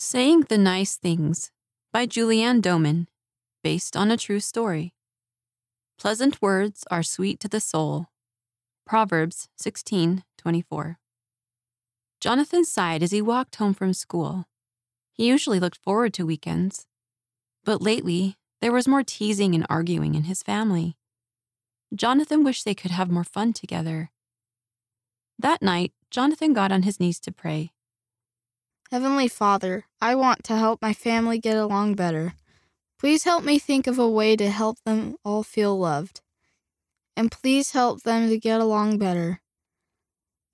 Saying the Nice Things by Julianne Doman, based on a true story. Pleasant words are sweet to the soul. Proverbs 16:24. Jonathan sighed as he walked home from school. He usually looked forward to weekends, but lately there was more teasing and arguing in his family. Jonathan wished they could have more fun together. That night, Jonathan got on his knees to pray. Heavenly Father, I want to help my family get along better. Please help me think of a way to help them all feel loved. And please help them to get along better.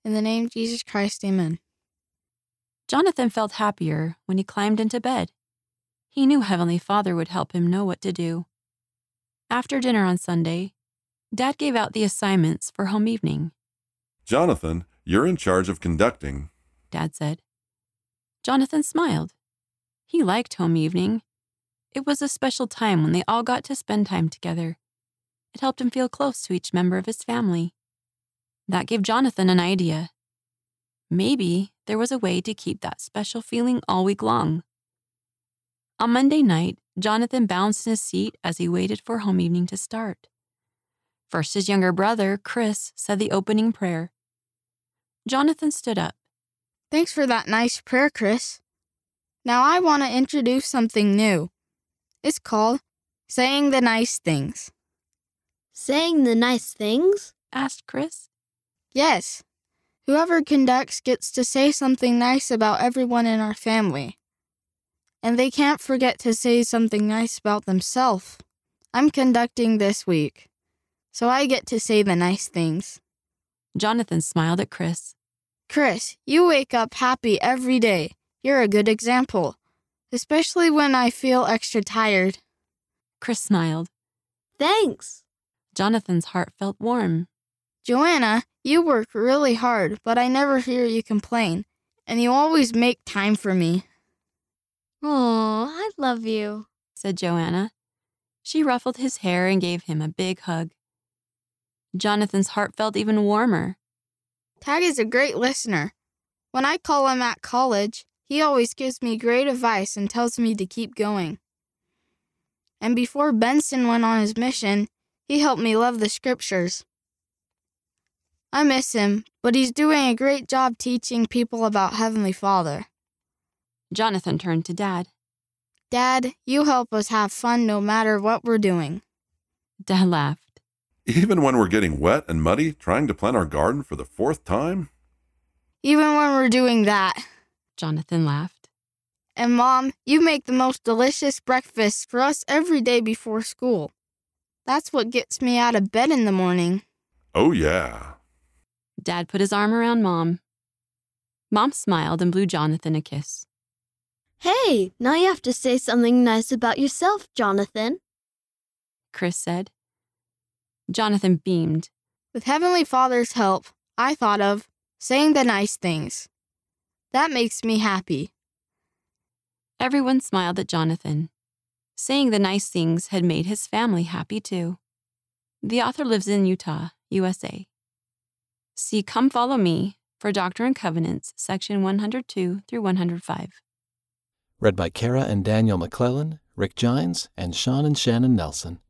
In the name of Jesus Christ, amen. Jonathan felt happier when he climbed into bed. He knew Heavenly Father would help him know what to do. After dinner on Sunday, Dad gave out the assignments for home evening. Jonathan, you're in charge of conducting. Dad said. Jonathan smiled. He liked home evening. It was a special time when they all got to spend time together. It helped him feel close to each member of his family. That gave Jonathan an idea. Maybe there was a way to keep that special feeling all week long. On Monday night, Jonathan bounced in his seat as he waited for home evening to start. First, his younger brother, Chris, said the opening prayer. Jonathan stood up. Thanks for that nice prayer, Chris. Now I want to introduce something new. It's called Saying the Nice Things. Saying the nice things? asked Chris. Yes, whoever conducts gets to say something nice about everyone in our family. And they can't forget to say something nice about themselves. I'm conducting this week, so I get to say the nice things. Jonathan smiled at Chris. Chris, you wake up happy every day. You're a good example, especially when I feel extra tired. Chris smiled. Thanks. Jonathan's heart felt warm. Joanna, you work really hard, but I never hear you complain, and you always make time for me. Oh, I love you, said Joanna. She ruffled his hair and gave him a big hug. Jonathan's heart felt even warmer. Tag is a great listener. When I call him at college, he always gives me great advice and tells me to keep going. And before Benson went on his mission, he helped me love the scriptures. I miss him, but he's doing a great job teaching people about Heavenly Father. Jonathan turned to Dad. Dad, you help us have fun no matter what we're doing. Dad laughed. Even when we're getting wet and muddy trying to plant our garden for the fourth time? Even when we're doing that. Jonathan laughed. And Mom, you make the most delicious breakfast for us every day before school. That's what gets me out of bed in the morning. Oh, yeah. Dad put his arm around Mom. Mom smiled and blew Jonathan a kiss. Hey, now you have to say something nice about yourself, Jonathan. Chris said. Jonathan beamed. With Heavenly Father's help, I thought of saying the nice things. That makes me happy. Everyone smiled at Jonathan. Saying the nice things had made his family happy too. The author lives in Utah, USA. See Come Follow Me for Doctrine and Covenants, section 102 through 105. Read by Kara and Daniel McClellan, Rick Gines, and Sean and Shannon Nelson.